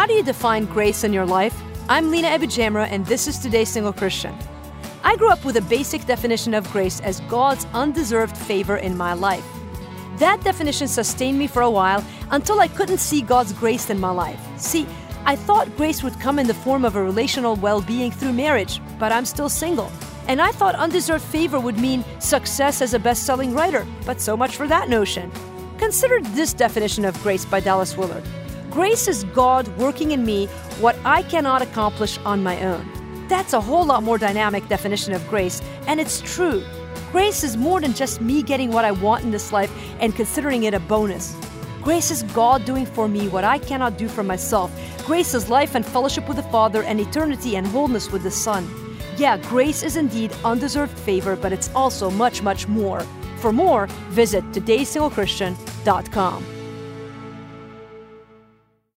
How do you define grace in your life? I'm Lina AbuJamra, and this is Today's Single Christian. I grew up with a basic definition of grace as God's undeserved favor in my life. That definition sustained me for a while until I couldn't see God's grace in my life. See, I thought grace would come in the form of a relational well being through marriage, but I'm still single. And I thought undeserved favor would mean success as a best selling writer, but so much for that notion. Consider this definition of grace by Dallas Willard Grace is God working in me what I cannot accomplish on my own. That's a whole lot more dynamic definition of grace, and it's true. Grace is more than just me getting what I want in this life and considering it a bonus. Grace is God doing for me what I cannot do for myself. Grace is life and fellowship with the Father and eternity and wholeness with the Son. Yeah, grace is indeed undeserved favor, but it's also much, much more. For more, visit todaysinglechristian.com.